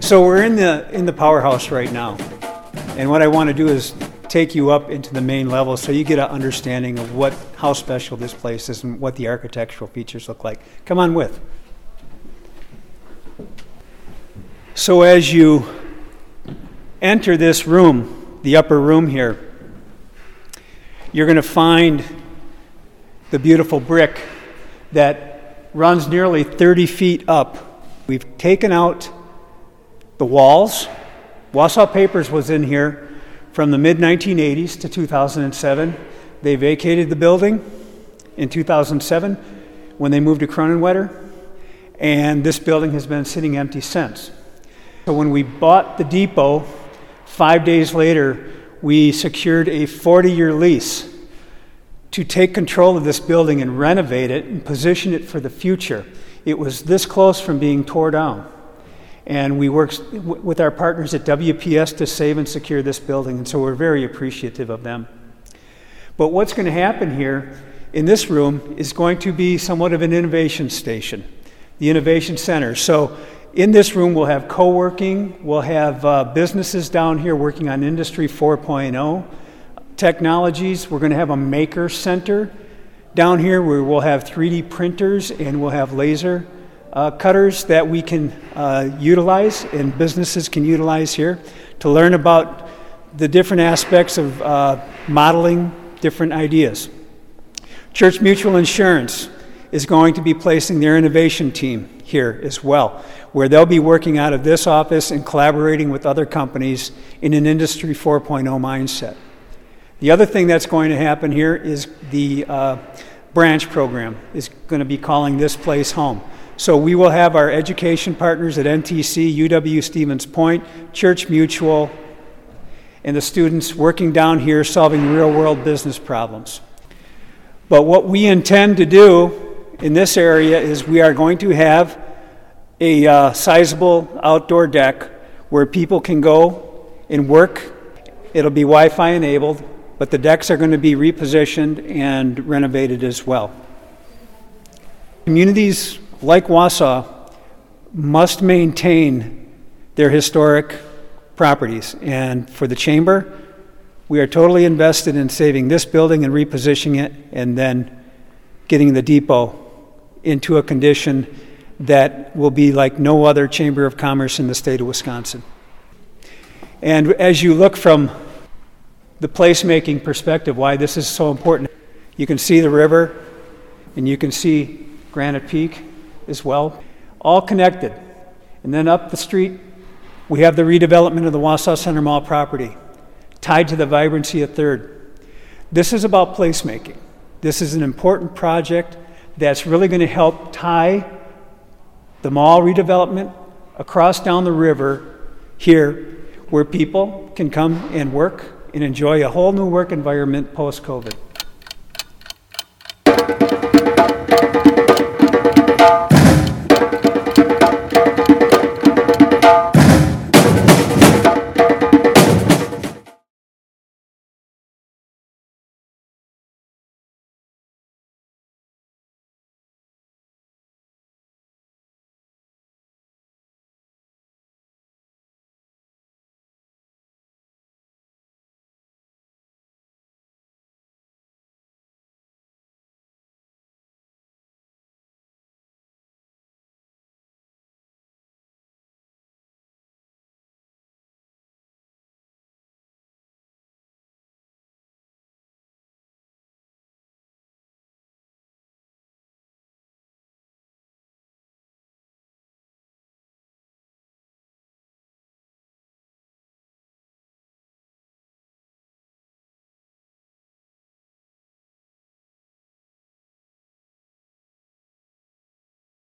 So we're in the in the powerhouse right now, and what I want to do is take you up into the main level so you get an understanding of what how special this place is and what the architectural features look like. Come on with. So as you enter this room, the upper room here, you're going to find the beautiful brick that runs nearly 30 feet up. We've taken out the walls. Wausau Papers was in here from the mid 1980s to 2007. They vacated the building in 2007 when they moved to Kronenwetter, and this building has been sitting empty since. So when we bought the depot, five days later, we secured a 40 year lease to take control of this building and renovate it and position it for the future. It was this close from being tore down. And we worked with our partners at WPS to save and secure this building, and so we're very appreciative of them. But what's going to happen here in this room is going to be somewhat of an innovation station, the Innovation Center. So in this room, we'll have co working, we'll have uh, businesses down here working on Industry 4.0 technologies. We're going to have a maker center down here where we'll have 3D printers and we'll have laser uh, cutters that we can uh, utilize and businesses can utilize here to learn about the different aspects of uh, modeling different ideas. Church Mutual Insurance is going to be placing their innovation team here as well, where they'll be working out of this office and collaborating with other companies in an Industry 4.0 mindset. The other thing that's going to happen here is the uh, branch program is going to be calling this place home. So we will have our education partners at NTC, UW Stevens Point, Church Mutual, and the students working down here solving real world business problems. But what we intend to do in this area is we are going to have a uh, sizable outdoor deck where people can go and work. It'll be Wi Fi enabled, but the decks are going to be repositioned and renovated as well. Communities like Wausau, must maintain their historic properties. And for the chamber, we are totally invested in saving this building and repositioning it and then getting the depot into a condition that will be like no other chamber of commerce in the state of Wisconsin. And as you look from the placemaking perspective, why this is so important, you can see the river and you can see Granite Peak as well, all connected. And then up the street, we have the redevelopment of the Wausau Center Mall property, tied to the vibrancy of Third. This is about placemaking. This is an important project that's really going to help tie the mall redevelopment across down the river here, where people can come and work and enjoy a whole new work environment post COVID.